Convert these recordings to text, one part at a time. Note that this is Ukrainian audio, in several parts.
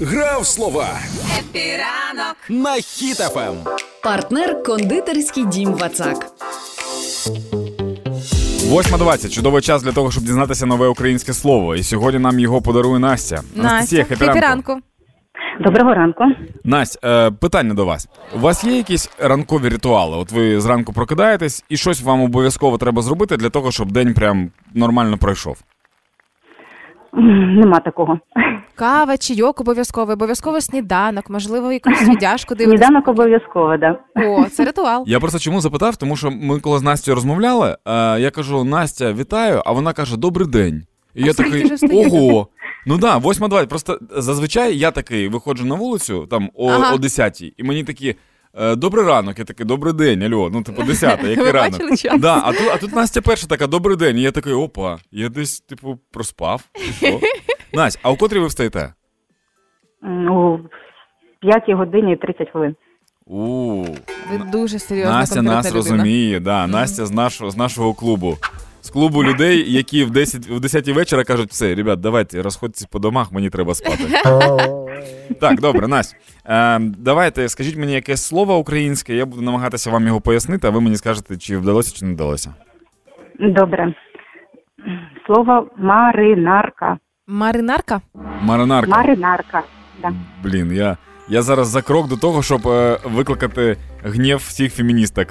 Гра в слова Happy ранок. на Хіт FM. Партнер кондитерський дім Вацак. 8.20. Чудовий час для того, щоб дізнатися нове українське слово. І сьогодні нам його подарує Настя. Анастасія, Настя, happy ранку. ранку. Доброго ранку. Настя, е, питання до вас. У вас є якісь ранкові ритуали? От ви зранку прокидаєтесь, і щось вам обов'язково треба зробити для того, щоб день прям нормально пройшов. Нема такого. Кава, чайок обов'язково, обов'язково сніданок, можливо, якусь віддяжку дивитися. Сніданок обов'язково, да. О, це ритуал. Я просто чому запитав, тому що ми коли з Настю розмовляли, е, я кажу: Настя, вітаю, а вона каже: Добрий день. І я такий ого. Ну да, 8.20. Просто зазвичай я такий виходжу на вулицю там о, Ага. о 10 і мені такі. «Е, Добрий ранок, я такий, добрий день, альо, ну типу 10, який Ви ранок. Да, а тут, а тут Настя перша така, добрий день. І я такий, опа, я десь, типу, проспав. чи що? Настя, а у котрій ви встаєте? У 5 годині 30 хвилин. У, Ви дуже серйозна Настя нас людина. розуміє, да. Настя з нашого, з нашого клубу. З клубу людей, які в 10, в 10 вечора кажуть, все, ребят, давайте розходьтеся по домах, мені треба спати. так, добре, Настя. Е, давайте, скажіть мені якесь слово українське, я буду намагатися вам його пояснити, а ви мені скажете, чи вдалося, чи не вдалося. Добре. Слово маринарка. Маринарка? Маринарка. Маринарка. Да. Блін, я, я зараз за крок до того, щоб е, викликати гнів всіх феміністок,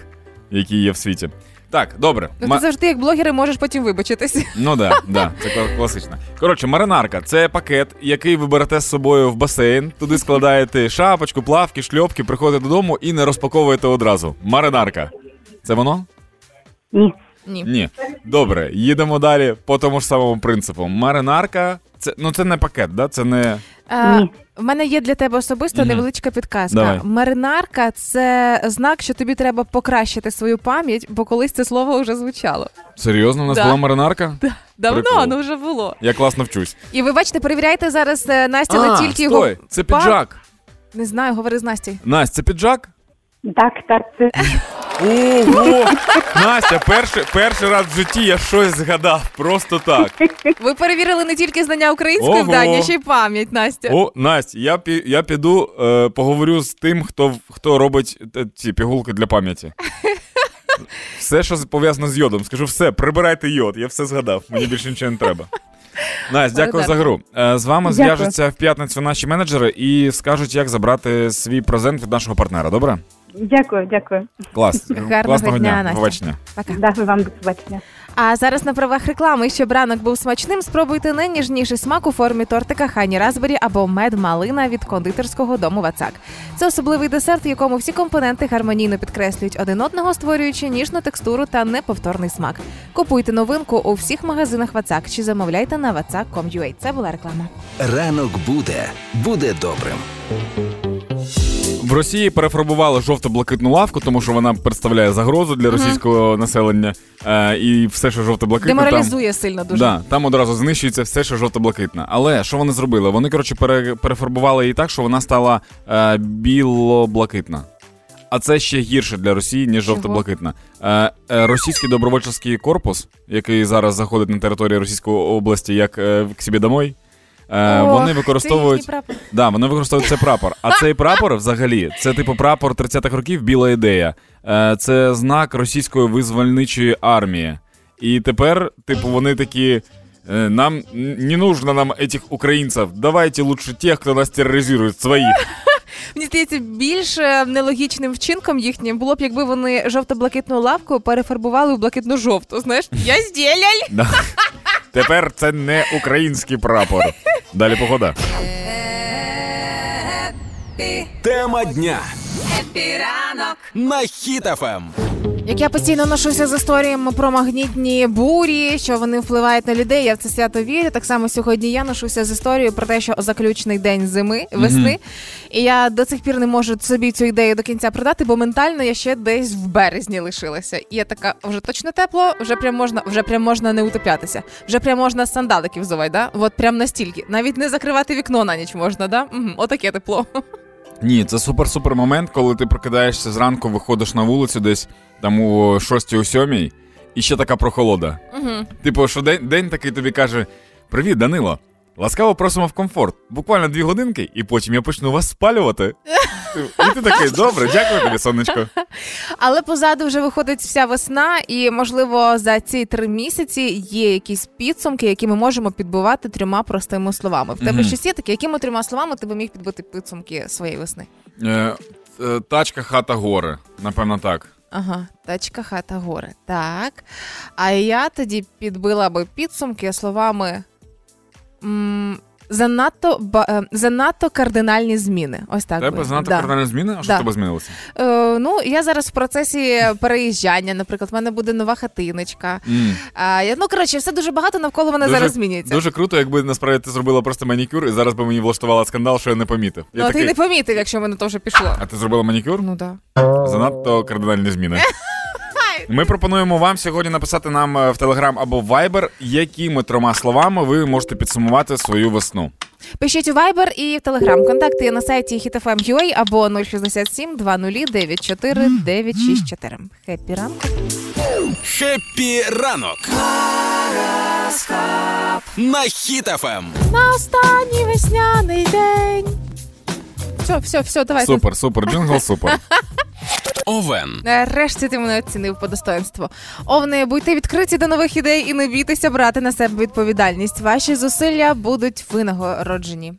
які є в світі. Так, добре. Ну, Ма- ти завжди, як блогери, можеш потім вибачитись. Ну да, да, це кла- класично. Коротше, маринарка це пакет, який ви берете з собою в басейн. Туди складаєте шапочку, плавки, шльопки, приходите додому і не розпаковуєте одразу. Маринарка. Це воно? Ні. Ні. Ні. Добре, їдемо далі по тому ж самому принципу. Маринарка це ну це не пакет, да? Це не. А, в мене є для тебе особисто невеличка підказка. Давай. Маринарка це знак, що тобі треба покращити свою пам'ять, бо колись це слово вже звучало. Серйозно, у нас Да. була маринарка? Давно Прикол. воно вже було. Я класно вчусь. І ви бачите, перевіряйте зараз е, Настя а, не тільки стой, його. це пам- піджак. Не знаю, говори з Настю. Настя, це піджак? Так, так, це Ого! Настя, перший, перший раз в житті я щось згадав. Просто так. Ви перевірили не тільки знання української Ого. вдання, ще й пам'ять, Настя. О, Настя, я, пі- я піду е, поговорю з тим, хто, хто робить е, ці пігулки для пам'яті. Все, що пов'язано з йодом. Скажу, все, прибирайте йод, я все згадав, мені більше нічого не треба. Настя, дякую за гру. Е, З вами Дякую. зв'яжуться в п'ятницю наші менеджери і скажуть, як забрати свій презент від нашого партнера. Добре? Дякую, дякую. Клас. Гарного Класного дня, дня. Настя. Побачення. Пока. Дякую вам до побачення. А зараз на правах реклами, щоб ранок був смачним, спробуйте найніжніший смак у формі тортика Хані Разбері або мед малина від кондитерського дому Вацак. Це особливий десерт, в якому всі компоненти гармонійно підкреслюють один одного, створюючи ніжну текстуру та неповторний смак. Купуйте новинку у всіх магазинах Вацак чи замовляйте на vatsak.com.ua. Це була реклама. Ранок буде, буде добрим. В Росії перефарбували жовто-блакитну лавку, тому що вона представляє загрозу для російського населення. Е, і все, що жовто-блакитне, там, Деморалізує сильно дуже. да, там одразу знищується все, що жовто-блакитне. Але що вони зробили? Вони, коротше, пере, перефарбували її так, що вона стала е, біло-блакитна. А це ще гірше для Росії, ніж жовто-блакитна. Е, е, російський добровольчий корпус, який зараз заходить на територію Російської області як е, к собі домой. Е, Ох, вони використовують прапор. Да, вони використовують цей прапор. А цей прапор, взагалі, це типу прапор 30-х років біла ідея. Е, Це знак російської визвольничої армії. І тепер, типу, вони такі. е, Нам не нужно нам этих українців. Давайте лучше тех, хто нас тероризує, своїх. Мені здається, більш е, нелогічним вчинком їхнім було б, якби вони жовто-блакитну лавку перефарбували у блакитно-жовту. Знаєш, я сделяль. Тепер це не український прапор. Далі погода. Тема дня Happy ранок. на Хіт FM. Як я постійно ношуся з історіями про магнітні бурі, що вони впливають на людей, я в це свято вірю. Так само сьогодні я ношуся з історією про те, що заключний день зими, весни. І я до цих пір не можу собі цю ідею до кінця продати, бо ментально я ще десь в березні лишилася. І я така, вже точно тепло, вже прям можна, вже прям можна не утоплятися, вже прям можна сандалики взувати, да? От прям настільки. Навіть не закривати вікно на ніч можна, да? Угу, отаке тепло. Ні, це супер-супер момент, коли ти прокидаєшся зранку, виходиш на вулицю десь там у 6-7, і ще така прохолода. Угу. Типу, що день, день такий тобі каже: Привіт, Данило. Ласкаво просимо в комфорт. Буквально дві годинки, і потім я почну вас спалювати. І ти такий, добре, дякую тобі, сонечко. Але позаду вже виходить вся весна, і можливо за ці три місяці є якісь підсумки, які ми можемо підбивати трьома простими словами. В тебе Мгм. щось є таке, якими трьома словами ти би міг підбити підсумки своєї весни? Е, е, тачка, хата, гори. Напевно, так. Ага, тачка, хата, гори. Так. А я тоді підбила би підсумки словами. М- Занадто ба- е, занадто кардинальні зміни. Ось так. Тебе би. занадто Да. кардинальні зміни? А що Да. в тебе змінилося? Е, ну, я зараз в процесі переїжджання. Наприклад, в мене буде нова хатиночка. М. А, я, ну, коротше, все дуже багато навколо мене Дуже- зараз змінюється. Дуже круто, якби насправді ти зробила просто манікюр, і зараз би мені влаштувала скандал, що я не помітив. Я ну, такий, ти не помітив, якщо в мене то вже пішло. А ти зробила манікюр? Ну так. Занадто кардинальні зміни. Ми пропонуємо вам сьогодні написати нам е, в Telegram або в Viber, якими трьома словами ви можете підсумувати свою весну. Пишіть у Viber і в Telegram. Контакти на сайті hitfm.ua або 067 20 94 964. Happy ранку. Happy ранок. На Ем. Хіт FM. На останній весняний день. Все, все, все, давайте. Супер, супер, джингл, супер. Овен. Нарешті ти мене оцінив по достоинству. Овни, будьте відкриті до нових ідей і не бійтеся брати на себе відповідальність. Ваші зусилля будуть винагороджені.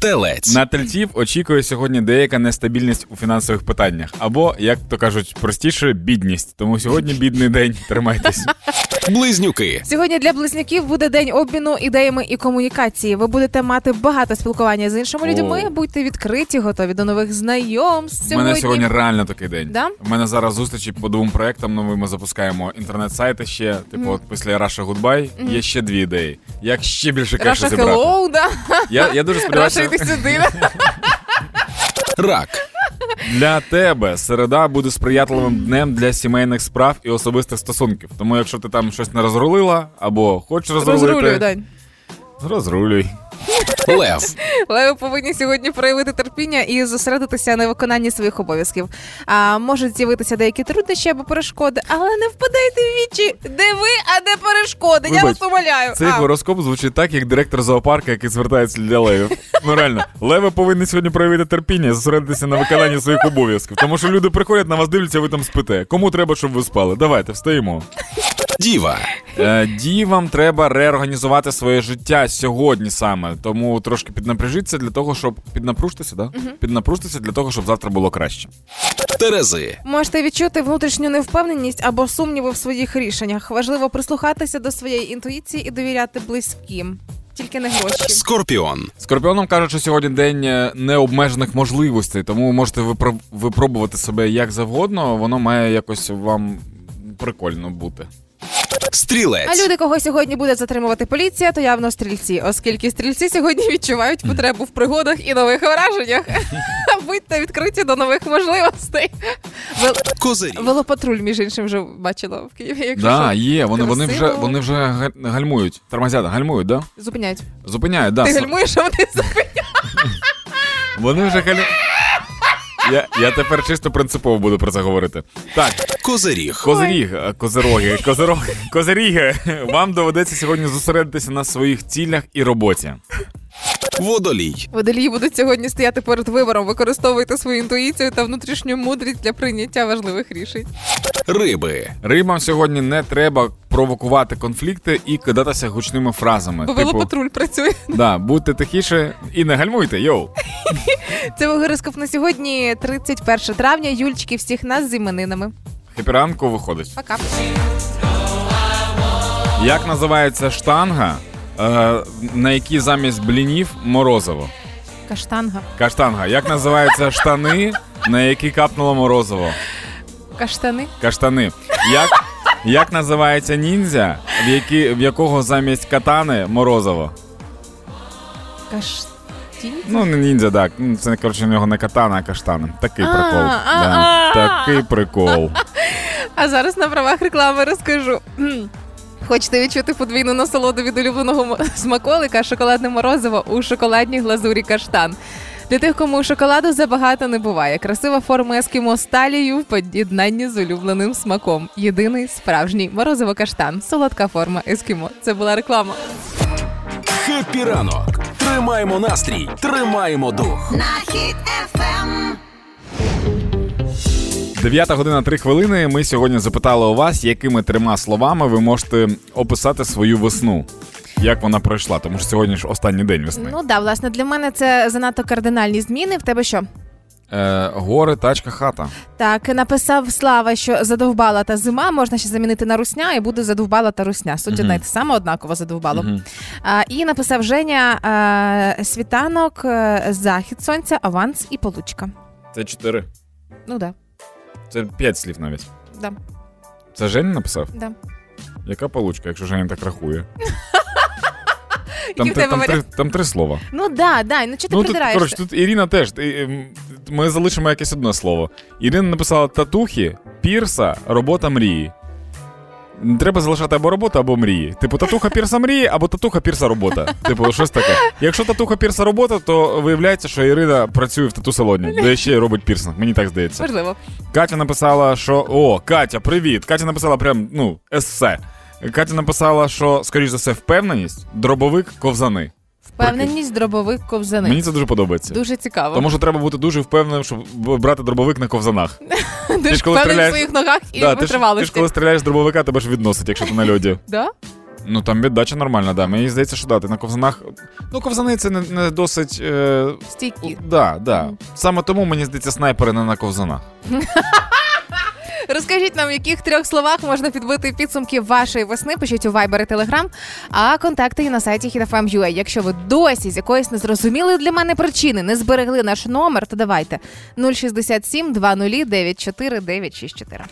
Телець. На тельців очікує сьогодні деяка нестабільність у фінансових питаннях, або, як то кажуть, простіше бідність. Тому сьогодні бідний день. Тримайтесь. Близнюки. Сьогодні для близнюків буде день обміну ідеями і комунікації. Ви будете мати багато спілкування з іншими О. людьми. Будьте відкриті, готові до нових знайомств. У Сьогодні. мене сьогодні реально такий день. Да? У мене зараз зустрічі по двом проектам новим. Ми запускаємо інтернет-сайти ще. Типу, от після Russia Goodbye є ще дві ідеї. Як ще більше кешу Раша зібрати. Hello, да? Я, я дуже Раша сподіваюся, йди сюди. Рак. Для тебе середа буде сприятливим днем для сімейних справ і особистих стосунків. Тому якщо ти там щось не розрулила або хочеш розрулити, Розрулюй, Дань. розрулюй. Лев. Але повинні сьогодні проявити терпіння і зосередитися на виконанні своїх обов'язків. А можуть з'явитися деякі труднощі або перешкоди, але не впадайте в вічі. Де ви, а де перешкоди? Я вас умоляю. Цей А. гороскоп звучить так, як директор зоопарка, який звертається для левів. Ну реально, леви повинні сьогодні проявити терпіння і зосередитися на виконанні своїх обов'язків. Тому що люди приходять на вас дивляться, ви там спите. Кому треба, щоб ви спали? Давайте, встаємо. Діва. Е, дівам треба реорганізувати своє життя сьогодні саме. Тому трошки піднапряжіться для того, щоб піднапружтеся, да? Піднапружтеся для того, щоб завтра було краще. Терези. Можете відчути внутрішню невпевненість або сумніви в своїх рішеннях. Важливо прислухатися до своєї інтуїції і довіряти близьким. Тільки не гроші. Скорпіон. Скорпіоном кажуть, що сьогодні день е, необмежених можливостей, тому можете випро- випробувати себе як завгодно, воно має якось вам прикольно бути. Стрілець. А люди, кого сьогодні буде затримувати поліція, то явно стрільці, оскільки стрільці сьогодні відчувають потребу в пригодах і нових враженнях. Будьте відкриті до нових можливостей. Вел- Козирі. Велопатруль, між іншим, вже бачила в Києві. Якщо Да, що. є, вони, вони вже Красиво. вони вже га- гальмують. Тормозять, гальмують, да? Зупиняють. Зупиняють, да. Ти с- гальмуєш, а вони зупиняють. Вони вже галі... Я, я тепер чисто принципово буду про це говорити. Так, Козиріг. Козиріг, е, козироги, козироги, козиріги. Вам доведеться сьогодні зосередитися на своїх цілях і роботі. Водолій. Водолії будуть сьогодні стояти перед вибором. Використовуйте свою інтуїцію та внутрішню мудрість для прийняття важливих рішень. Риби. Рибам сьогодні не треба провокувати конфлікти і кидатися гучними фразами. Бо Типу, велопатруль працює. да, будьте тихіше і не гальмуйте, йоу. Це був гороскоп на сьогодні, 31 травня. Юльчики, всіх нас з іменинами. Хепіранку виходить. Пока. Як називається штанга, е, на якій замість блінів морозиво? Каштанга. Каштанга. Як називаються штани, на які капнуло морозиво? Каштани. Каштани. Як, як називається ніндзя, в, які, в якого замість катани морозиво? Каштін. Ну, не ніндзя, так. Ну, Це, коротше, в нього не катана, а каштани. Такий прикол. Да. Такий прикол. А зараз на правах реклами розкажу. Хочете відчути подвійну насолоду від улюбленого смаколика шоколадне морозиво у шоколадній глазурі каштан. Для тих, кому шоколаду забагато не буває. Красива форма ескімо з талією в поєднанні з улюбленим смаком. Єдиний справжній морозиво каштан. Солодка форма ескімо. Це була реклама. Хеппі ранок. Тримаємо настрій, тримаємо дух. на хід ефем. 9 година 3 хвилини. Ми сьогодні запитали у вас, якими трьома словами ви можете описати свою весну. Як вона пройшла, тому що сьогодні ж останній день весни. Ну да, власне, для мене це занадто кардинальні зміни. В тебе що? Е, гори, тачка, хата. Так, написав Слава, що задовбала та зима, можна ще замінити на русня, і буде задовбала та русня. Суть одна й те саме однаково задовбало. А, і написав Женя а, світанок, е, захід сонця, аванс і получка. Це чотири. Ну да, Це п'ять слів навіть. да, Це Женя написав? да. Яка получка, якщо Женя так рахує? Які Там, в тебе там, три, там три слова. Ну да, да. Ну чи ти ну тут, придираєшся? коротше, тут Ірина теж. Ти, ем, Ми залишимо якесь одне слово. Ірина написала татухи, пірса, робота мрії. Треба залишати або робота, або мрії. Типу, татуха пірса мрії, або татуха пірса робота. Типу, щось таке. Якщо татуха пірса робота, то виявляється, що Ірина працює в тату-салоні, де ще й робить пірсинг. Мені так здається. Можливо. Катя написала, що. О, Катя, привіт! Катя написала прям, ну, есе. Катя написала, що, скоріш за все, впевненість, дробовик, ковзани. Впевненість, дробовик, ковзани. Мені це дуже подобається. Дуже цікаво. Тому що треба бути дуже впевненим, щоб брати дробовик на ковзанах. Дуже ж коли впевнений в своїх ногах і Да, ти, ж, ти витривалості. ж коли стріляєш з дробовика, тебе ж відносить, якщо ти на льоді. Да? Ну там віддача нормальна, да. Мені здається, що да, ти на ковзанах. Ну, ковзани це не, не досить. Е... Стійкі. Да, да. Саме тому мені здається, снайпери не на ковзанах. Розкажіть нам, в яких трьох словах можна підбити підсумки вашої весни. Пишіть у Viber і Telegram, а контакти є на сайті HitFM.ua. Якщо ви досі з якоїсь незрозумілої для мене причини не зберегли наш номер, то давайте 067 20 94 964.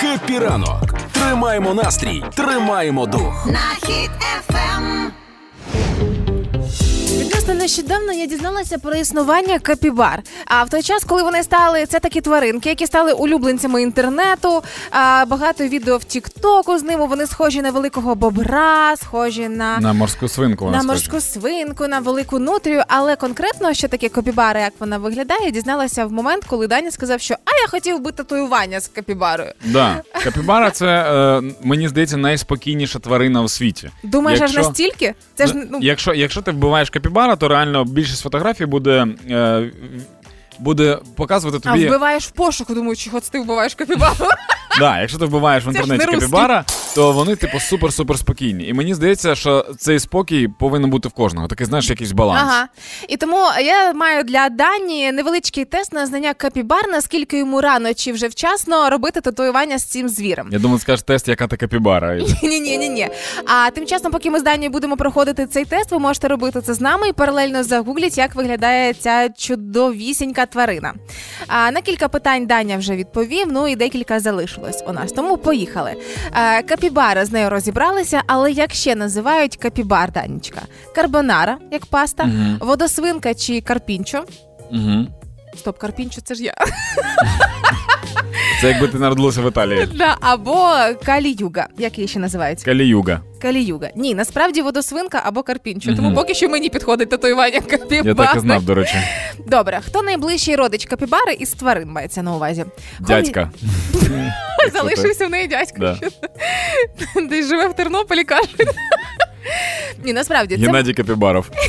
Хеппі ранок. Тримаємо настрій, тримаємо дух. На хід ефем. Відносно нещодавно я дізналася про існування капібар. А в той час, коли вони стали, це такі тваринки, які стали улюбленцями інтернету. А багато відео в Тіктоку з ними вони схожі на великого бобра, схожі на. На морську свинку На схожа. морську свинку, на велику нутрію, але конкретно, що таке капібара, як вона виглядає, дізналася в момент, коли Даня сказав, що а я хотів би татуювання з капібарою. Да. Капібара це, е, мені здається, найспокійніша тварина у світі. Думаєш, аж настільки? Це ж ну якщо, якщо ти вбиваєш капібара, то реально більшість фотографій буде, е, буде показувати а вбиваєш в пошуку, думаю, чого ти вбиваєш капібару. Да, якщо ти вбиваєш в інтернеті не капібара, то вони, типу, супер-супер спокійні. І мені здається, що цей спокій повинен бути в кожного. Такий, знаєш, якийсь баланс. Ага. І тому я маю для Дані невеличкий тест на знання капібар, наскільки йому рано чи вже вчасно робити татуювання з цим звіром. Я думаю, скажеш тест, яка ти капібара. Ні, ні, ні, ні. А тим часом, поки ми з Данією будемо проходити цей тест, ви можете робити це з нами і паралельно загугліть, як виглядає ця чудовісінька тварина. А на кілька питань Даня вже відповів. Ну і декілька залишилось у нас. Тому поїхали. А, капібара з нею розібралися, але як ще називають капібар, Данічка? Карбонара, як паста, угу. водосвинка чи карпінчо. Угу. Стоп, карпінчо, це ж я. Це якби ти народилася в Італії. Да, або каліюга, як її ще називають. Каліюга. Каліюга. Ні, насправді водосвинка або карпінчо. Тому Мгм. поки що мені підходить татуювання капібари. Я так і знав, до речі. Добре, хто найближчий родич капібари із тварин мається на увазі? Дядька. Хомі- Залишився в неї дядько. Да. Десь живе в Тернополі, кажуть. Ні, насправді це Геннадій Капібаров.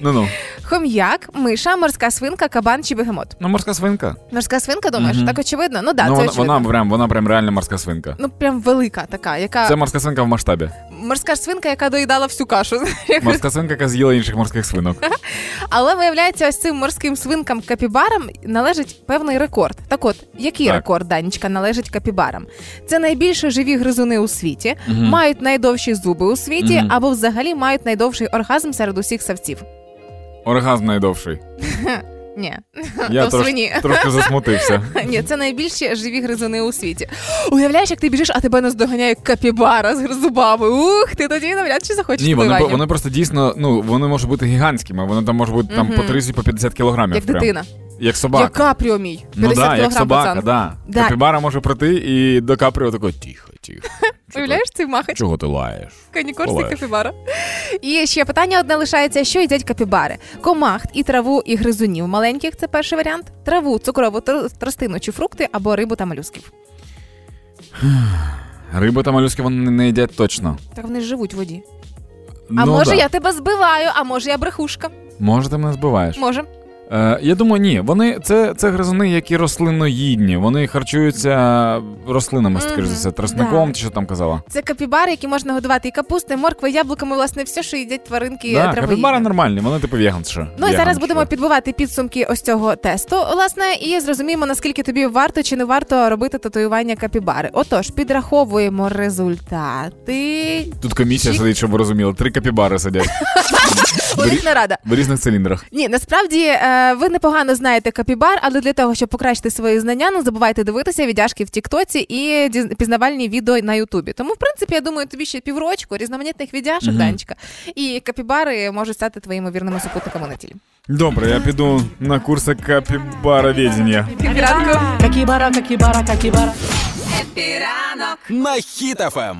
Ну ну. хом'як, миша, морська свинка, кабан чи бегемот. Ну, морська свинка. Морська свинка, думаєш? Мгм. Так очевидно? Ну да, ну, це вона, очевидно. вона прям, вона прям реально морська свинка. Ну прям велика така, яка Це морська свинка в масштабі. Морська свинка, яка доїдала всю кашу. Морська свинка, яка з'їла інших морських свинок. Але виявляється, ось цим морським свинкам капібарам належить певний рекорд. Так от, який Так. рекорд Данічка належить капібарам? Це найбільше живі гризуни у світі, Мгм. мають найдовші зуби у світі, Мгм. або взагалі мають найдовший оргазм серед усіх савців. Оргазм найдовший. Ні, Я то трош, свині. трошки засмутився. Ні, це найбільші живі гризуни у світі. Уявляєш, як ти біжиш, а тебе наздоганяє капібара з зубами. Ух, ти тоді навряд чи захочеш Ні, вони, вони просто дійсно, ну, вони можуть бути гігантськими, вони там можуть бути там по 30 по 50 кілограмів. Як прям. дитина. Як собака. Як Капріо мій. 50 Ну да, як собака, да. Да. Капібара може прийти і до Капріо такий, тихо, тихо. Уявляєш цей махач? Чого ти лаєш? Канікорський капібара. І ще питання одне лишається: що їдять капібари? Комахт і траву і гризунів маленьких це перший варіант. Траву, цукрову тр- тростину чи фрукти або рибу та молюсків. Риби та молюски вони не їдять точно. Так вони ж живуть в воді. А Ну, може да. я тебе збиваю, а може я брехушка. Може, ти мене збиваєш. Може. Е, я думаю, ні. Вони це, це гризуни, які рослинноїдні. Вони харчуються рослинами, скоріш за все, тросником, да. чи що там казала. Це капібари, які можна годувати і капусти, моркви, яблуками, власне, все, що їдять тваринки Да, капібари нормальні, вони типу веганші. Ну і зараз будемо підбивати підсумки ось цього тесту, власне, і зрозуміємо, наскільки тобі варто чи не варто робити татуювання капібари. Отож, підраховуємо результати. Тут комісія сидить, щоб ви розуміли. Три капібари сидять У них не рада. в різних циліндрах. Ні, насправді е, ви непогано знаєте капібар, але для того, щоб покращити свої знання, не забувайте дивитися віддяшки в Тіктоці і пізнавальні відео на Ютубі. Тому, в принципі, я думаю, тобі ще піврочку різноманітних відяшок, Мгм. Данечка. І капібари можуть стати твоїми вірними супутниками на тілі. Добре, я піду на курси капібароведення. Підранку. Капібара, капібара, капібара. Хеппі ранок. На Ем. Хіт-ФМ.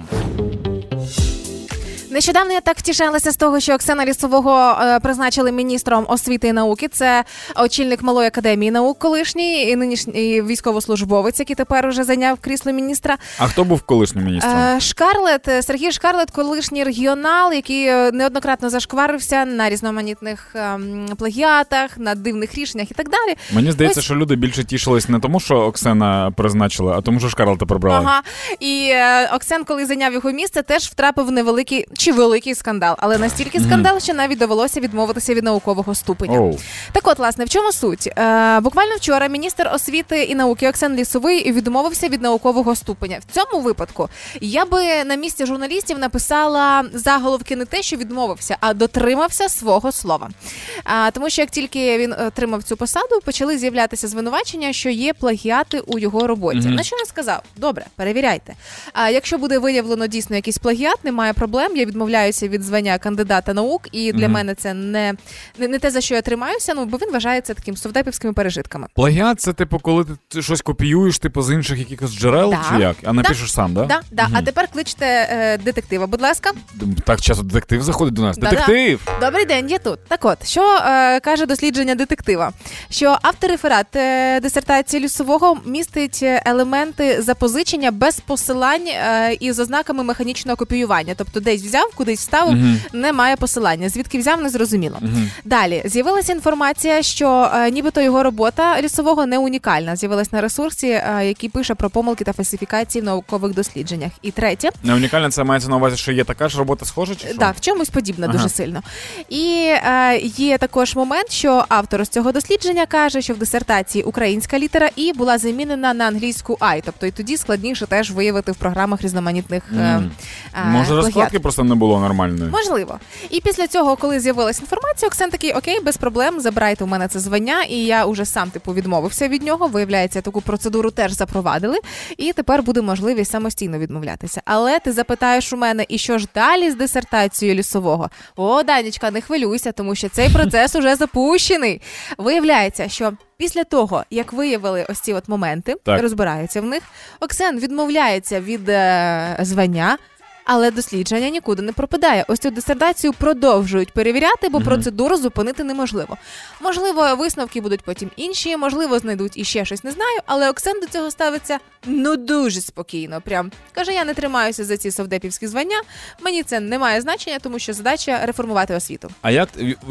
Нещодавно я так втішалася з того, що Оксена Лісового е, призначили міністром освіти і науки. Це очільник малої академії наук колишній і нинішній військовослужбовець, який тепер уже зайняв крісло міністра. А хто був колишнім міністром? Е, Шкарлет, е, Сергій Шкарлет, колишній регіонал, який неоднократно зашкварився на різноманітних ем, плагіатах, на дивних рішеннях і так далі. Мені здається, ось- що люди більше тішились не тому, що Оксана призначила, а тому, що Шкарлета прибрали. Ага. І Оксен, коли зайняв його місце, теж втрапив невеликий чи великий скандал, але настільки скандал, що навіть довелося відмовитися від наукового ступеня. Оу. Так от, власне, в чому суть? Е, буквально вчора міністр освіти і науки Оксен Лісовий відмовився від наукового ступеня. В цьому випадку я би на місці журналістів написала заголовки не те, що відмовився, а дотримався свого слова. А, тому що як тільки він отримав цю посаду, почали з'являтися звинувачення, що є плагіати у його роботі. Мгм. На що він сказав? Добре, перевіряйте. А якщо буде виявлено дійсно якийсь плагіат, немає проблем. Я відмовляюся від звання кандидата наук, і для Мгм. мене це не, не, не те за що я тримаюся. Ну бо він вважається таким совдепівськими пережитками. Плагіат це типу, коли ти- щось копіюєш, типу, з інших якихось джерел, Да. чи як? А напишеш сам, да? Да, да. Мгм. А тепер кличте е, детектива, будь ласка. Так часто детектив заходить до нас. Да-да. Детектив! Добрий день, я тут. Так от, що е, каже дослідження детектива? Що автореферат е, дисертації лісового містить елементи запозичення без посилань е, і з ознаками механічного копіювання. Тобто десь взяв, кудись вставив, Мгм. немає посилання. Звідки взяв, не зрозуміло. Мгм. Далі з'явилася інформація, що е, нібито його робота лісового не унікальна. З'явилась на ресурсі, е, який пише про помилки та фальсифікації в наукових дослідженнях. І третє, Не унікально це мається на увазі, що є така ж робота схожа, чи що? Да, в чомусь подібна Ага. дуже сильно. І е, є також момент, що автор з цього дослідження каже, що в дисертації українська літера і була замінена на англійську I, тобто і тоді складніше теж виявити в програмах різноманітних е, Мгм. е, Може, розкладки просто не було нормальної. Можливо. І після цього, коли з'явилася інформація, Оксен такий, окей, без проблем, забирайте у мене це звання, і я уже сам типу відмовився від нього. Виявляється, таку процедуру теж запровадили, і тепер буде можливість самостійно відмовлятися. Але ти запитаєш у мене, і що ж далі з дисертацією лісового? О, Данічка, не хвилюйся, тому що цей процес уже запущений. Виявляється, що. Після того, як виявили ось ці от моменти, Так. розбираються в них, Оксен відмовляється від е, звання, але дослідження нікуди не пропадає. Ось цю дисертацію продовжують перевіряти, бо процедуру зупинити неможливо. Можливо, висновки будуть потім інші, можливо, знайдуть іще щось, не знаю. Але Оксен до цього ставиться ну дуже спокійно. Прям каже: я не тримаюся за ці совдепівські звання. Мені це не має значення, тому що задача реформувати освіту. А як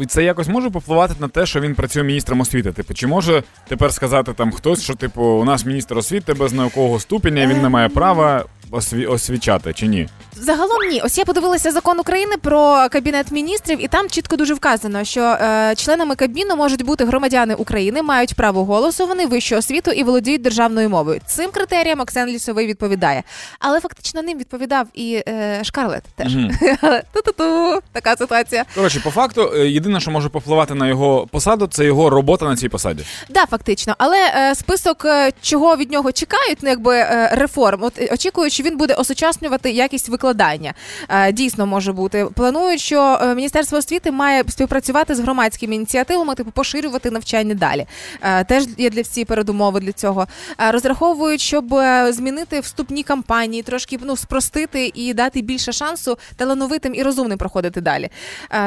це якось може повпливати на те, що він працює міністром освіти? Типу, чи може тепер сказати там хтось, що типу у нас міністр освіти без наукового ступеня, він не має права осві- освічати чи ні? Загалом ні. Ось я подивилася закон України про кабінет міністрів, і там чітко дуже вказано, що е, членами кабміну можуть бути громадяни України, мають право голосу, вони вищу освіту і володіють державною мовою. Цим критеріям Оксен Лісовий відповідає. Але фактично ним відповідав і е, Шкарлет теж. Мгм. Але ту-ту-ту, така ситуація. Коротше, по факту, е, єдине, що може повпливати на його посаду, це його робота на цій посаді. Да, фактично, але е, список, е, чого від нього чекають, ну якби е, реформ, от е, очікують, що він буде осучаснювати якість викладання. Е, дійсно може бути. Планують, що е, Міністерство освіти має співпрацювати з громадськими ініціативами, типу поширювати навчання далі. Е, теж є для всі передумови для цього. Розраховують, щоб змінити вступні кампанії, трошки ну спростити і дати більше шансу талановитим і розумним проходити далі.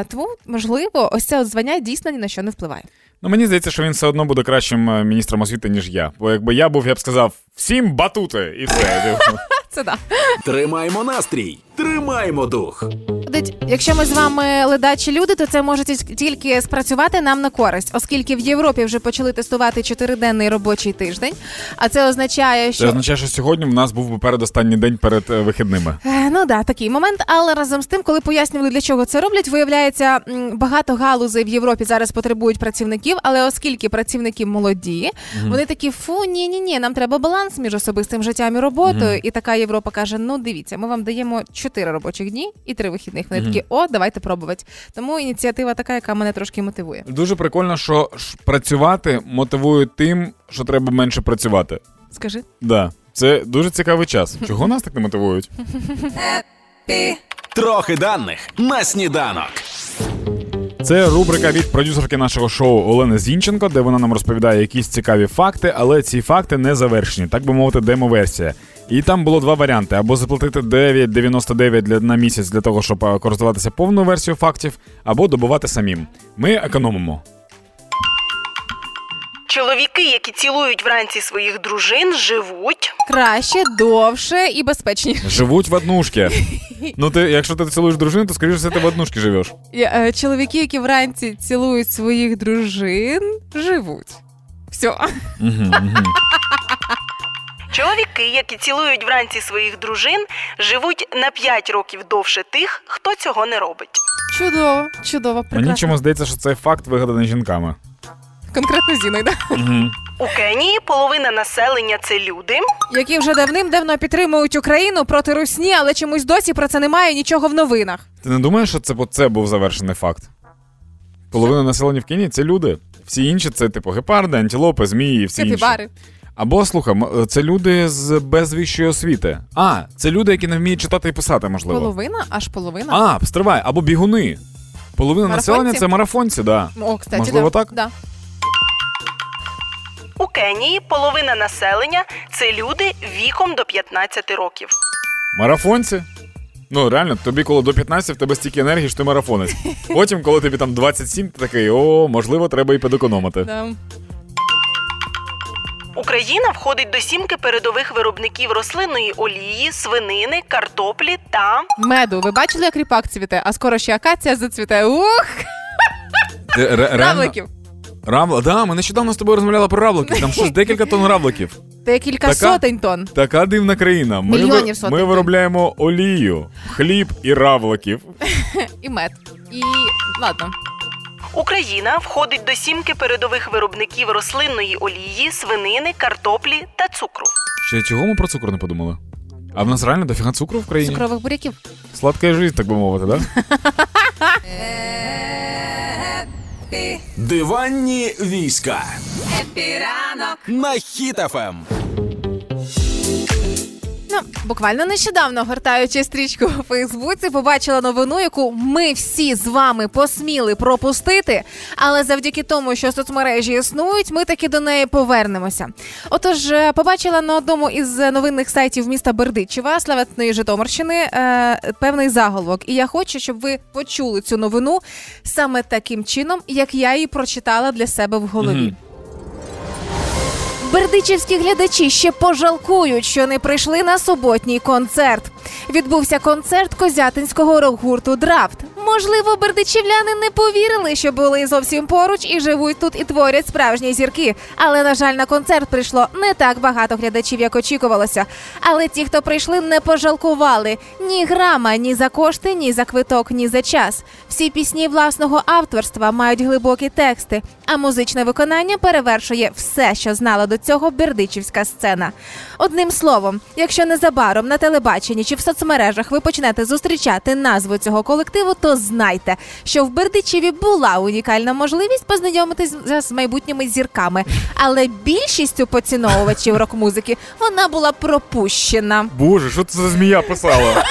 Тому можливо, ось це звання дійсно ні на що не впливає. Ну мені здається, що він все одно буде кращим міністром освіти, ніж я. Бо якби я був, я б сказав всім батути, і все. Це да. Тримаймо настрій, тримаймо дух. Якщо ми з вами ледачі люди, то це може тільки спрацювати нам на користь, оскільки в Європі вже почали тестувати чотириденний робочий тиждень. А це означає, Це що означає, що сьогодні в нас був би передостанній день перед е, вихідними. Е, Ну да, такий момент. Але разом з тим, коли пояснювали, для чого це роблять, виявляється, багато галузей в Європі зараз потребують працівників, але оскільки працівники молоді, вони такі фу, ні, ні, ні, нам треба баланс між особистим життям і роботою. І така Європа каже: ну дивіться, ми вам даємо 4 робочих дні і 3 вихідних. Вони такі, о, давайте пробувати. Тому ініціатива така, яка мене трошки мотивує. Дуже прикольно, що ж працювати мотивує тим, що треба менше працювати. Скажи. Да. Це дуже цікавий час. Чого нас так не мотивують? Трохи даних на сніданок. Це рубрика від продюсерки нашого шоу Олени Зінченко, де вона нам розповідає якісь цікаві факти, але ці факти не завершені, так би мовити, демо-версія. І там було два варіанти: або заплатити 9,99 для на місяць для того, щоб е, користуватися повною версією фактів, або добувати самим. Ми економимо. Чоловіки, які цілують вранці своїх дружин, живуть. Краще, довше і безпечніше. Живуть в однушки. Ну ти, якщо ти цілуєш дружину, то скоріше все ти в однушки живеш. Я, е, Чоловіки, які вранці цілують своїх дружин, живуть. Все. Угу, угу. Чоловіки, які цілують вранці своїх дружин, живуть на 5 років довше тих, хто цього не робить. Чудово, чудово, Мені прекрасно. чому здається, що цей факт вигаданий жінками. Конкретно зіною, да? Угу. У Кенії половина населення це люди. які вже давним-давно підтримують Україну проти русні, але чомусь досі про це немає нічого в новинах. Ти не думаєш, що це, це був завершений факт? Половина населення в Кенії це люди. Всі інші це типу гепарди, антилопи, змії і всі інші. Або слухай, це люди з без вищої освіти. А, це люди, які не вміють читати і писати, можливо. Половина, аж половина. А, стривай, або бігуни. Половина Марафонці? населення це марафонці, да. О, кстати, Можливо, да. так? Да. У Кенії половина населення це люди віком до 15 років. Марафонці. Ну, реально, тобі, коли до 15, в тебе стільки енергії, що ти марафонець. Потім, коли тобі там 27, ти такий, о, можливо, треба і підекономити. Да. Україна входить до сімки передових виробників рослинної олії, свинини, картоплі та Меду. Ви бачили, як ріпак цвіте, а скоро ще акація зацвіте. Ух! Равликів. Равла, да, ми нещодавно з тобою розмовляли про равликів. Там щось декілька тонн равликів. Декілька Така- сотень тонн. Така дивна країна. Ми, Мільйонів сотень ми тонн. виробляємо олію, хліб і равликів. І мед. І ладно. Україна входить до сімки передових виробників рослинної олії, свинини, картоплі та цукру. Ще чого ми про цукор не подумали? А в нас реально дофіга цукру в країні? Цукрових буряків. Сладка життя, так би мовити, да? Диванні війська Хеппі ранок. на Ем. Хіт-ФМ. Ну, буквально нещодавно, гортаючи стрічку у Фейсбуці, побачила новину, яку ми всі з вами посміли пропустити. Але завдяки тому, що соцмережі існують, ми таки до неї повернемося. Отож, е, побачила на одному із новинних сайтів міста Бердичева, славетної Житомирщини, е, певний заголовок. І я хочу, щоб ви почули цю новину саме таким чином, як я її прочитала для себе в голові. Бердичівські глядачі ще пожалкують, що не прийшли на суботній концерт. Відбувся концерт козятинського рок-гурту Драфт. Можливо, бердичівляни не повірили, що були зовсім поруч і живуть тут і творять справжні зірки. Але на жаль, на концерт прийшло не так багато глядачів, як очікувалося. Але ті, хто прийшли, не пожалкували ні грама, ні за кошти, ні за квиток, ні за час. Всі пісні власного авторства мають глибокі тексти, а музичне виконання перевершує все, що знала до цього бердичівська сцена. Одним словом, якщо незабаром на телебаченні чи в соцмережах ви почнете зустрічати назву цього колективу, то знайте, що в Бердичеві була унікальна можливість познайомитись з- з майбутніми зірками, але більшістю поціновувачів рок-музики вона була пропущена. Боже, що це за змія писала?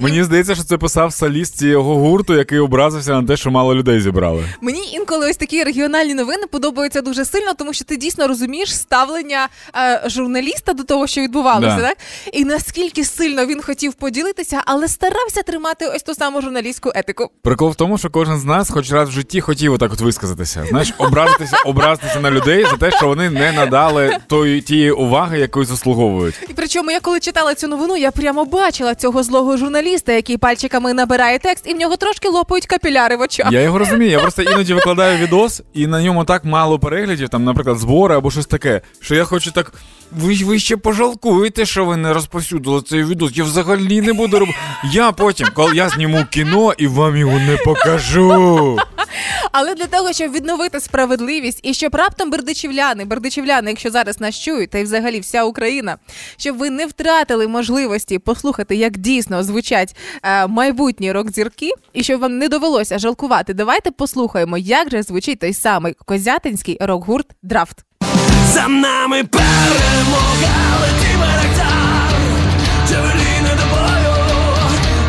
Мені здається, що це писав соліст цього гурту, який образився на те, що мало людей зібрали. Мені інколи ось такі регіональні новини подобаються дуже сильно, тому що ти дійсно розумієш ставлення е, журналіста до того, що відбувалося, Да. так? І наскільки сильно він хотів поділитися, але старався тримати ось ту саму журналістську етику. Прикол в тому, що кожен з нас хоч раз в житті хотів отак от висказатися. Знаєш, образитися, образитися на людей за те, що вони не надали тої тієї уваги, якої заслуговують. І причому я коли читала цю новину, я прямо бачила цього злого журналіста, журналіста, який пальчиками набирає текст, і в нього трошки лопають капіляри в очах. Я його розумію. Я просто іноді викладаю відос, і на ньому так мало переглядів, там, наприклад, збори або щось таке, що я хочу так. Ви, ви ще пожалкуєте, що ви не розповсюдили цей відос. Я взагалі не буду робити. Я потім, коли я зніму кіно і вам його не покажу. Але для того, щоб відновити справедливість і щоб раптом бердичівляни, бердичівляни, якщо зараз нас чують, та й взагалі вся Україна, щоб ви не втратили можливості послухати, як дійсно звучать е, майбутні рок-зірки, і щоб вам не довелося жалкувати, давайте послухаємо, як же звучить той самий козятинський рок-гурт Драфт. За нами перемога, лети берегтар, Джавеліни до бою,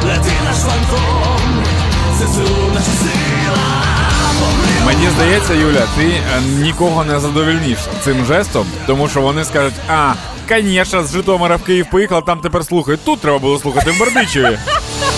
лети наш фантом, ЗСУ наша сила. Мені здається, Юля, ти е, нікого не задовільниш цим жестом, тому що вони скажуть, а, звісно, з Житомира в Київ поїхала, там тепер слухають. Тут треба було слухати в Бердичеві.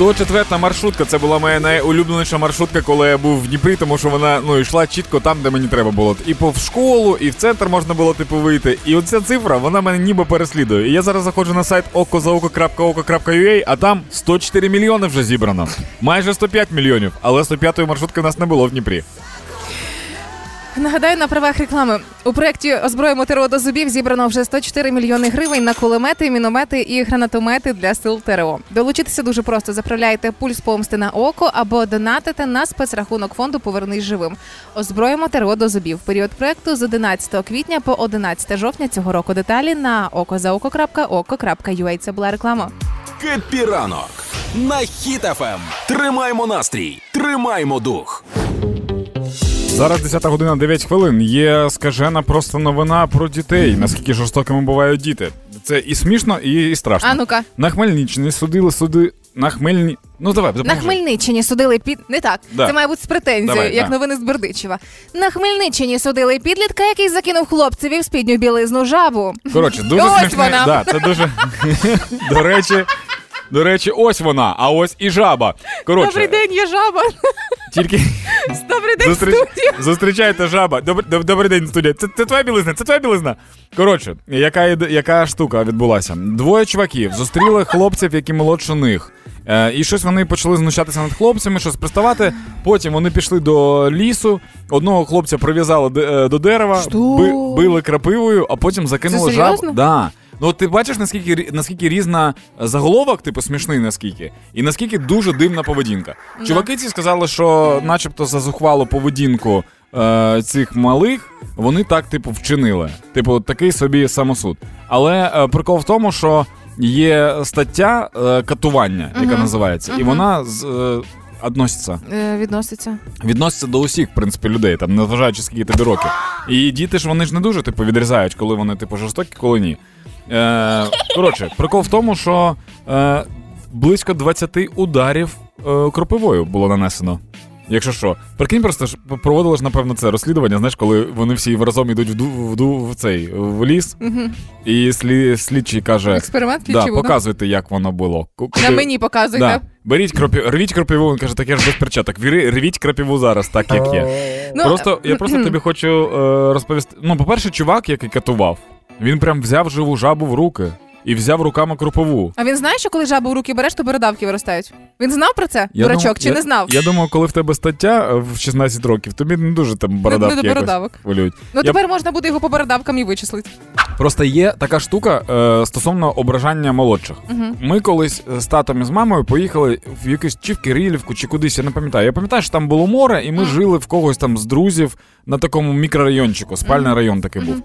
104 маршрутка це була моя найулюбленіша маршрутка, коли я був в Дніпрі, тому що вона ну йшла чітко там, де мені треба було. І по школу, і в центр можна було типу вийти. І оця цифра, вона мене ніби переслідує. І я зараз заходжу на сайт okozaoko.oko.ua, а там 104 мільйони вже зібрано. Майже 105 мільйонів, але 105-ї маршрутки в нас не було в Дніпрі. Нагадаю на правах реклами у проєкті Озброїмо ТРО до зубів зібрано вже 104 мільйони гривень на кулемети, міномети і гранатомети для сил ТРО. Долучитися дуже просто. Заправляйте пульс помсти на око або донатите на спецрахунок фонду Повернись живим. Озброїмо ТРО до зубів. Період проекту з 11 квітня по 11 жовтня цього року. Деталі на okozaoko.oko.ua. Це була реклама. Хеппі ранок на Хіт ФМ. Тримаймо настрій, тримаймо дух. Зараз 10 година 9 хвилин. Є скажена просто новина про дітей. Наскільки жорстокими бувають діти. Це і смішно, і, і страшно. А ну-ка. На Хмельниччині судили суди. На Хмельні. Ну давай, На. Хмельниччині судили під не так. Да. Це має бути з претензією, Давай, як да. новини з Бердичева. На Хмельниччині судили підлітка, який закинув хлопцеві в спідню білизну жабу. Коротше, дуже Ось смішно. вона. Да, це дуже. До речі. До речі, ось вона, а ось і жаба. Коротше, Добрий день, я жаба. тільки Добрий день, зустріч... студія. зустрічайте жаба. Добр... доб- Добрий день, студія. Це, це твоя білизна, це твоя білизна. Коротше, яка, іде- яка штука відбулася? Двоє чуваків зустріли хлопців, які молодше них. Е, і щось вони почали знущатися над хлопцями, щось приставати. Потім вони пішли до лісу. Одного хлопця прив'язали де- е, до дерева, Що? би- били крапивою, а потім закинули жабу. серйозно? Да. Ну, ти бачиш, наскільки наскільки різна заголовок, типу смішний, наскільки, і наскільки дуже дивна поведінка. Чуваки ці сказали, що, начебто, за зухвалу поведінку е, цих малих вони так, типу, вчинили. Типу, такий собі самосуд. Але е, прикол в тому, що є стаття е, катування, яка Мгм. називається, і вона з. Е, Относиться, Е, відноситься. відноситься до усіх, в принципі, людей, там, незважаючи скільки тобі років. І діти ж вони ж не дуже типу, відрізають, коли вони типу, жорстокі, коли ні. Е, коротше, прикол в тому, що е, близько 20 ударів е, кропивою було нанесено. Якщо що, прикинь, просто ж проводили ж, напевно, це розслідування, знаєш, коли вони всі разом йдуть в, ду, в, ду, в цей в ліс, Мгм. і слі, слідчий каже: Експеримент да, показуйте, як воно було. Ку- На куди- мені показуйте. Да. Беріть кропі... рвіть кропіву, він каже, так я ж без перчаток. Віри- Рвіть кропіву зараз, так як є. Ну, просто, я просто тобі хочу е, розповісти. Ну, по-перше, чувак, який катував, він прям взяв живу жабу в руки і взяв руками кропову. А він знає, що коли жабу в руки береш, то бородавки виростають. Він знав про це? Дурачок, думав- чи я, не знав? Я думаю, коли в тебе стаття е, в 16 років, тобі не дуже там бородавки не до якось бородавок. Ну Я- тепер можна буде його по бородавкам і вичислити. Просто є така штука е, стосовно ображання молодших. Мгм. Ми колись з татом і з мамою поїхали в якусь чи в Кирилівку, чи кудись, я не пам'ятаю. Я пам'ятаю, що там було море, і ми жили в когось там з друзів на такому мікрорайончику. Спальний район такий був.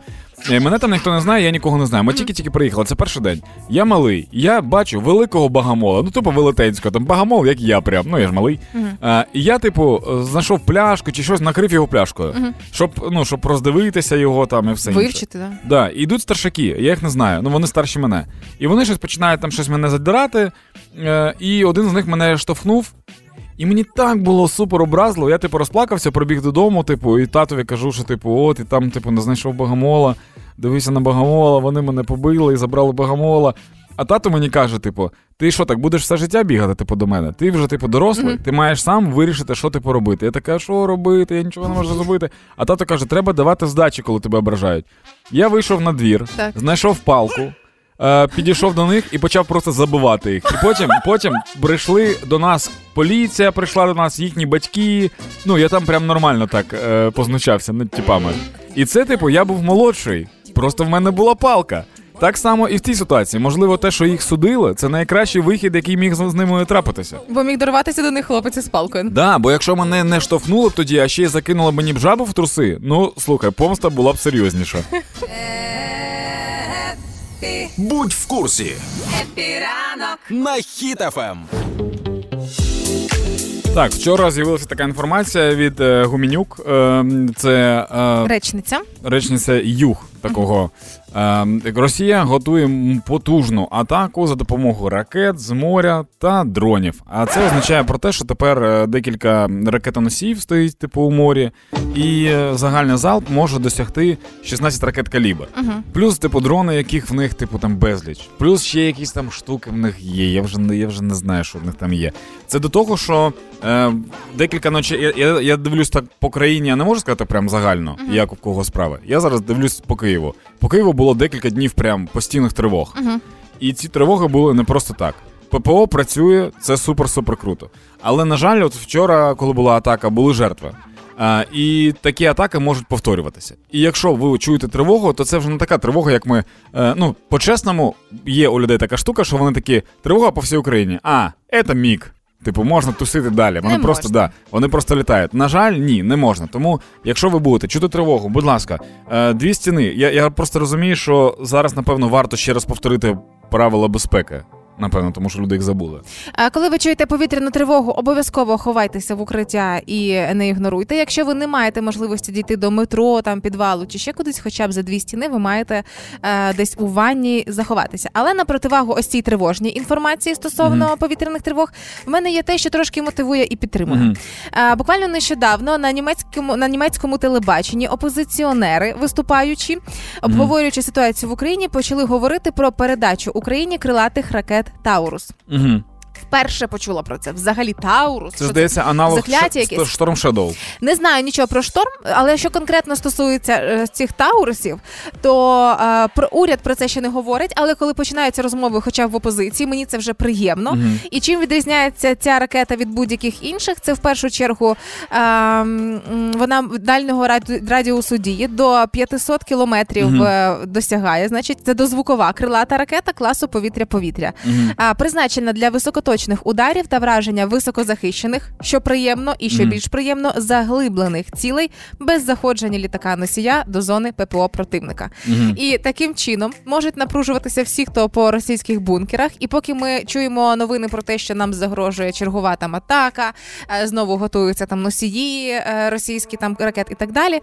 Е, Мене там ніхто не знає, я нікого не знаю. Ми тільки-тільки приїхали. Це перший день. Я малий, я бачу великого багамола, ну типу велетенського, там багамол, як я прям, ну я ж малий. Е, і я, типу, е, знайшов пляшку чи щось, накрив його пляшкою, щоб, ну, щоб роздивитися його там і все. Вивчити, так. Да, і йдуть старшаки, я їх не знаю, ну вони старші мене. І вони щось починають там щось мене задирати, е, і один з них мене штовхнув. І мені так було супер образливо. Я типу розплакався, пробіг додому, типу, і татові кажу, що типу, от, і там, типу, не знайшов богомола, дивився на богомола, вони мене побили і забрали богомола. А тато мені каже: типу, ти що так будеш все життя бігати, типу, до мене? Ти вже типу дорослий, ти маєш сам вирішити, що типу робити. Я така, що робити? Я нічого не можу зробити. А тато каже, треба давати здачі, коли тебе ображають. Я вийшов на двір, Так. знайшов палку, підійшов до них і почав просто забивати їх. І потім, потім прийшли до нас поліція, прийшла до нас їхні батьки. Ну, я там прям нормально так е, познущався над типами. І це, типу, я був молодший. Просто в мене була палка. Так само і в цій ситуації. Можливо, те, що їх судили, це найкращий вихід, який міг з з ними трапитися. Бо міг дорватися до них хлопець із палкою. Да, бо якщо мене не штовхнуло б тоді, а ще й закинуло мені б жабу в труси, ну слухай, помста була б серйозніша. Будь в курсі Хеппі ранок. на Хіт-ФМ. Так, вчора з'явилася така інформація від е, Гуменюк. Е, це е, Речниця. речниця Юг такого. Е, Росія готує потужну атаку за допомогою ракет з моря та дронів. А це означає про те, що тепер е, декілька ракетоносіїв стоїть типу у морі, і е, загальний залп може досягти 16 ракет калібр. Плюс, типу, дрони, яких в них, типу, там безліч. Плюс ще якісь там штуки в них є. Я вже не я вже не знаю, що в них там є. Це до того, що е, декілька ночей. Я, я, я дивлюсь так по країні, я не можу сказати прям загально, як у кого справи. Я зараз дивлюсь по Києву. По Києву було декілька днів прям постійних тривог. І ці тривоги були не просто так. ППО працює, це супер-супер круто. Але, на жаль, от вчора, коли була атака, були жертви. А, і такі атаки можуть повторюватися. І якщо ви чуєте тривогу, то це вже не така тривога, як ми. Е, ну, по-чесному, є у людей така штука, що вони такі тривога по всій Україні. А, це міг. Типу, можна тусити далі. Вони Не просто можна. да, вони просто літають. На жаль, ні, не можна. Тому, якщо ви будете чути тривогу, будь ласка, е, дві стіни. Я, я просто розумію, що зараз, напевно, варто ще раз повторити правила безпеки. Напевно, тому що люди їх забули. А коли ви чуєте повітряну тривогу, обов'язково ховайтеся в укриття і не ігноруйте. Якщо ви не маєте можливості дійти до метро, там підвалу чи ще кудись, хоча б за дві стіни, ви маєте е, десь у ванні заховатися. Але на противагу ось цій тривожній інформації стосовно повітряних тривог, в мене є те, що трошки мотивує і підтримує. Мгм. Е, буквально нещодавно на німецькому на німецькому телебаченні опозиціонери, виступаючи, обговорюючи ситуацію в Україні, почали говорити про передачу Україні крилатих ракет Таурус. Угу. Вперше почула про це. Взагалі Таурус. Це Що здається аналог Закляття Ш- якесь? Storm Shadow. Не знаю нічого про шторм, але що конкретно стосується е, цих таурусів, то е, про уряд про це ще не говорить. Але коли починаються розмови, хоча б в опозиції, мені це вже приємно. Мгм. І чим відрізняється ця ракета від будь-яких інших, це в першу чергу е, вона дальнього раді- радіусу дії до 500 кілометрів е, досягає. Значить, це дозвукова крилата ракета класу повітря-повітря. А, призначена для високоточних ударів та враження високозахищених, що приємно і що більш приємно заглиблених цілей без заходження літака носія до зони ППО противника. І таким чином можуть напружуватися всі, хто по російських бункерах. І поки ми чуємо новини про те, що нам загрожує чергова там атака, е, знову готуються там носії е, російські там ракет і так далі.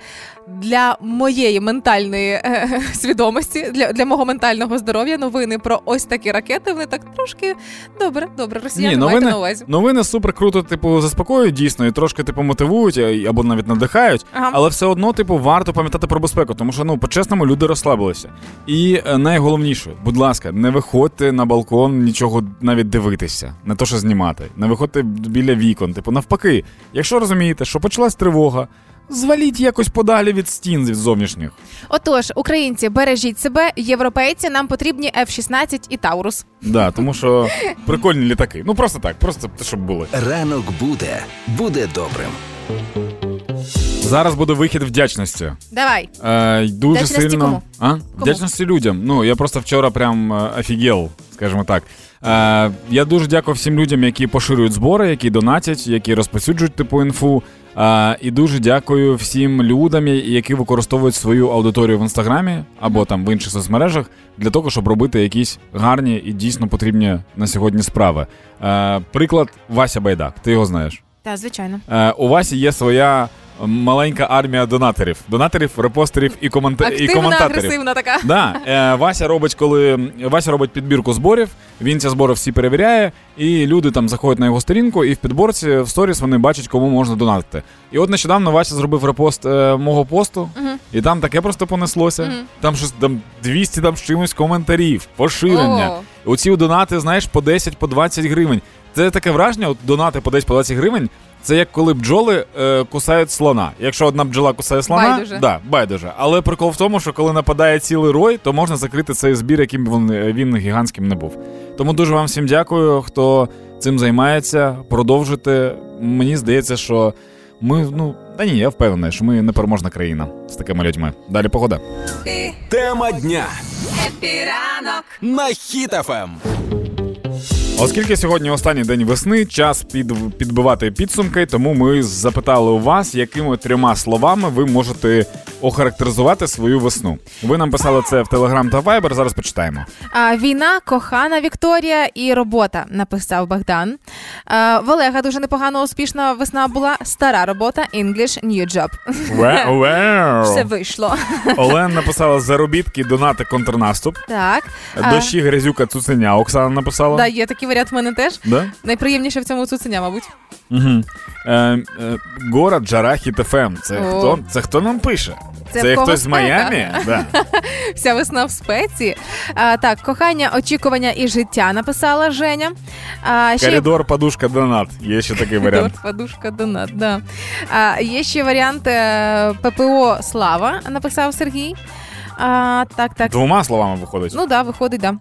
Для моєї ментальної е, свідомості, для, для мого ментального здоров'я, новини про ось такі ракети. Вони так трошки добре, добре, росіяни Ні, новини, на увазі. новини супер круто, типу, заспокоюють дійсно і трошки типу мотивують або навіть надихають. Ага. Але все одно, типу, варто пам'ятати про безпеку, тому що ну по-чесному люди розслабилися. І е, найголовніше, будь ласка, не виходьте на балкон нічого навіть дивитися, не то що знімати. Не виходьте біля вікон. Типу, навпаки, якщо розумієте, що почалась тривога. Зваліть якось подалі від стін від зовнішніх. Отож, українці, бережіть себе, європейці, нам потрібні F-16 і Таурус. Да, тому що прикольні літаки. Ну просто так, просто те, щоб були. Ранок буде, буде добрим. Зараз буде вихід вдячності. Давай. Е, дуже Вдячності сильно. кому? А? Вдячності людям. Ну, я просто вчора прям е, офігел, скажімо так. Е, я дуже дякую всім людям, які поширюють збори, які донатять, які розповсюджують типу інфу. Е, і дуже дякую всім людям, які використовують свою аудиторію в інстаграмі або там в інших соцмережах для того, щоб робити якісь гарні і дійсно потрібні на сьогодні справи. А, приклад Вася Байдак, ти його знаєш. Так, звичайно. А, у Васі є своя маленька армія донаторів, донаторів, репостерів і, комента... і коментаторів. агресивна така. Да, е, Вася робить, коли Вася робить підбірку зборів, він ці збори всі перевіряє, і люди там заходять на його сторінку, і в підборці в сторіс вони бачать, кому можна донатити. І от нещодавно Вася зробив репост е, мого посту, Мгм. і там таке просто понеслося. Мгм. Там щось там 200 там з чимось коментарів, поширення. О. Оці донати, знаєш, по 10, по 20 гривень. Це таке враження, от донати по десь по 20 гривень. Це як коли бджоли е, кусають слона. Якщо одна бджола кусає слона, Байдуже. Да, байдуже. Але прикол в тому, що коли нападає цілий рой, то можна закрити цей збір, яким він, він гігантським не був. Тому дуже вам всім дякую, хто цим займається. Продовжуйте. Мені здається, що ми, ну, та ні, я впевнений, що ми непереможна країна з такими людьми. Далі погода. Тема дня Епіранок. на Ем. Оскільки сьогодні останній день весни, час під, підбивати підсумки, тому ми запитали у вас, якими трьома словами ви можете охарактеризувати свою весну. Ви нам писали це в Телеграм та Viber, зараз почитаємо. А, війна, кохана Вікторія і робота, написав Богдан. А, в Олега дуже непогано успішна весна була. Стара робота, English New Job. Все вийшло. Олен написала заробітки, донати, контрнаступ. Так. Дощі, грязюка, цуценя. Оксана написала. Да, є такий варіант в мене теж. Да? Найприємніше в цьому цуценя, мабуть. Угу. Е, е, город Джарахіт ФМ. Це О. хто? Це хто нам пише? Це Це, в кого хтось з спека? Майамі? Да. Вся весна в спеці. А, так, кохання, очікування і життя написала Женя. А, ще Коридор, подушка, донат. Є ще такий варіант. Коридор, подушка, донат, да. А, є ще варіант е, ППО Слава, написав Сергій. А, так, так. Двома словами виходить. Ну да, виходить, да.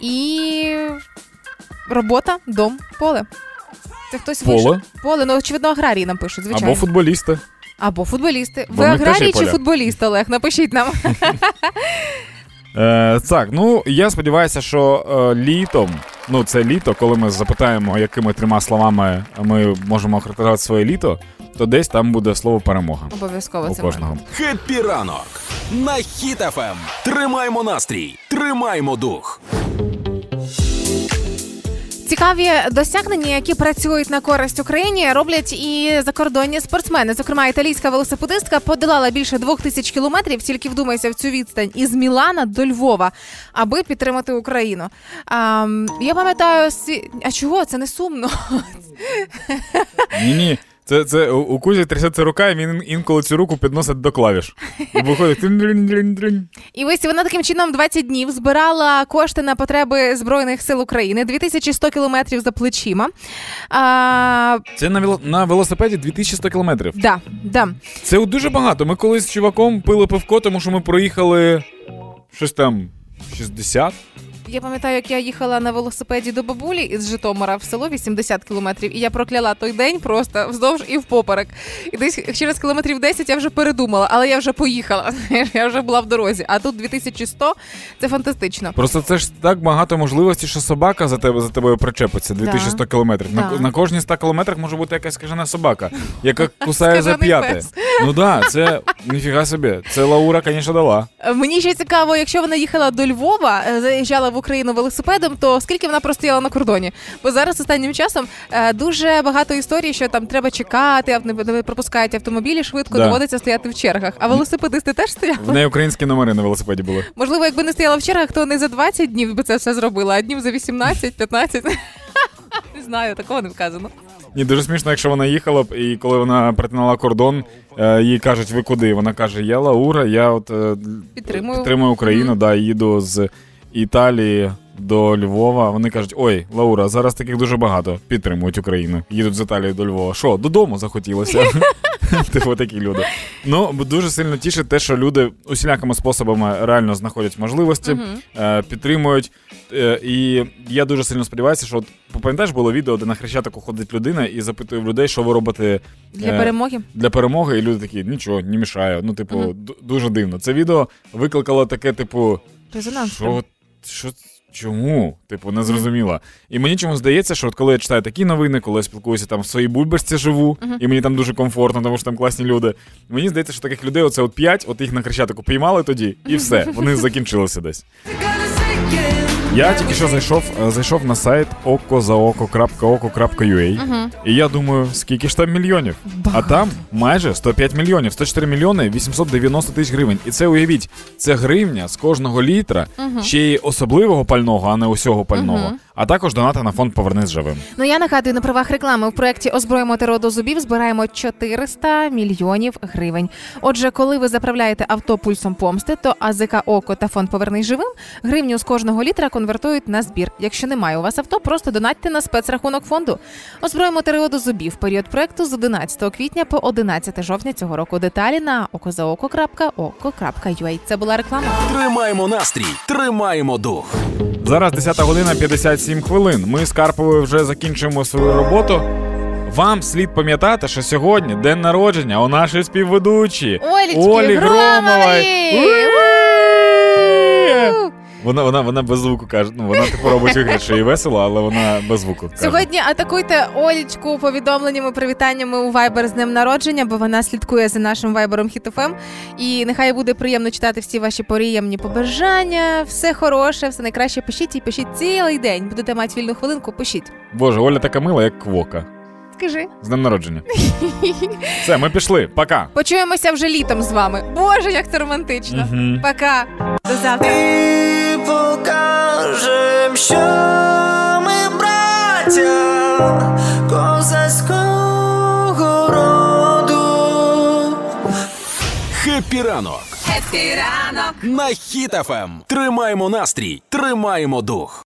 І робота, дом, поле. Це хтось Поле? вийшов. Поле, ну очевидно, аграрії нам пишуть, звичайно. Або футболісти. Або футболісти. Бо Ви в них теж є аграрій чи поля. футболіст, Олег? Напишіть нам. Е, так, ну я сподіваюся, що е, літом, ну це літо, коли ми запитаємо, якими трьома словами ми можемо охарактеризувати своє літо, то десь там буде слово перемога Обов'язково у це кожного. Хеппі ранок на Хіт-ФМ. Тримаймо настрій, тримаймо дух. Цікаві досягнення, які працюють на користь Україні, роблять і закордонні спортсмени. Зокрема, італійська велосипедистка подолала більше двох тисяч кілометрів. Тільки вдумайся в цю відстань із Мілана до Львова, аби підтримати Україну. А, я пам'ятаю, а чого це не сумно? Ні, ні. Це, це у, у Кузі трясеться рука, і він інколи цю руку підносить до клавіш. І виходить. І ось вона таким чином 20 днів збирала кошти на потреби збройних сил України, 2100 кілометрів за плечима. А, Це на, вело- на велосипеді 2100 кілометрів. да, да. Це дуже багато. Ми колись з чуваком пили пивко, тому що ми проїхали щось там 60. Я пам'ятаю, як я їхала на велосипеді до бабулі із Житомира в село 80 кілометрів, і я прокляла той день просто вздовж і впоперек. І десь через кілометрів 10 я вже передумала, але я вже поїхала. Я вже була в дорозі. А тут 2100 – це фантастично. Просто це ж так багато можливостей, що собака за тебе за тобою причепиться 2100 кілометрів. На, Да. на кожні 100 кілометрах може бути якась скажена собака, яка кусає за п'яти. Ну да, це ніфіга собі. Це Лаура, звісно, дала. Мені ще цікаво, якщо вона їхала до Львова, е, заїжджала в Україну велосипедом, то скільки вона простояла на кордоні? Бо зараз останнім часом е, дуже багато історій, що там треба чекати, а не пропускають автомобілі швидко, Да. доводиться стояти в чергах. А велосипедисти теж стояли? В неї українські номери на велосипеді були. Можливо, якби не стояла в чергах, то не за 20 днів би це все зробила, а днів за 18, 15. Не знаю, такого не вказано. Ні, дуже смішно, якщо вона їхала б, і коли вона перетинала кордон, е, їй кажуть, ви куди? Вона каже: Я Лаура, я от е, Підтримую. підтримую Україну, да, їду з Італії до Львова. Вони кажуть: ой, Лаура, зараз таких дуже багато підтримують Україну. Їдуть з Італії до Львова. Що, додому захотілося? Типу такі люди. Ну, дуже сильно тішить те, що люди усілякими способами реально знаходять можливості, е, підтримують. Е, і я дуже сильно сподіваюся, що пам'ятаєш, було відео, де на хрещатику ходить людина і запитує в людей, що ви робите Для е, перемоги. для перемоги, і люди такі, нічого, не мішає. Ну, типу, дуже дивно. Це відео викликало таке, типу, Резонанс. що, що, чому? Типу, не зрозуміла. І мені чому здається, що от коли я читаю такі новини, коли я спілкуюся там в своїй бульбашці живу, і мені там дуже комфортно, тому що там класні люди. Мені здається, що таких людей оце от п'ять, от їх на хрещатику піймали тоді, і все, вони закінчилися десь. Я тільки що зайшов, е, зайшов на сайт okozaoko.oko.ua, і я думаю, скільки ж там мільйонів? А там майже 105 мільйонів, 104 мільйони 890 тисяч гривень. І це уявіть, це гривня з кожного літра, ще й особливого пального, а не усього пального. А також донати на фонд Повернись живим. Ну я нагадую на правах реклами в проєкті Озброїмо ТРО до зубів збираємо 400 мільйонів гривень. Отже, коли ви заправляєте авто пульсом помсти, то АЗК Око та фонд Повернись живим гривню з кожного літра конвертують на збір. Якщо немає у вас авто, просто донатьте на спецрахунок фонду. Озброїмо ТРО до зубів. Період проекту з 11 квітня по 11 жовтня цього року. Деталі на okozaoko.oko.ua. Це була реклама. Тримаємо настрій, тримаємо дух. Зараз 10 година 57 хвилин. Ми з Карповою вже закінчуємо свою роботу. Вам слід пам'ятати, що сьогодні день народження у нашої співведучі Олі Громової! Вона, вона, вона без звуку каже. Ну, вона типу робить вигляд, що їй весело, але вона без звуку. Каже. Сьогодні атакуйте Олічку повідомленнями, привітаннями у Viber з днем народження, бо вона слідкує за нашим вайбером Хіт.ФМ. І нехай буде приємно читати всі ваші приємні побажання. Все хороше, все найкраще. Пишіть і пишіть цілий день. Будете мати вільну хвилинку, пишіть. Боже, Оля така мила, як квока. Скажи. З днем народження. Все, ми пішли. Пока. Почуємося вже літом з вами. Боже, як це романтично. Мгм. Пока. До завтра. І покажем, що ми браття козацького роду. Хеппі ранок на Хіт-ФМ. Тримаємо настрій, тримаємо дух.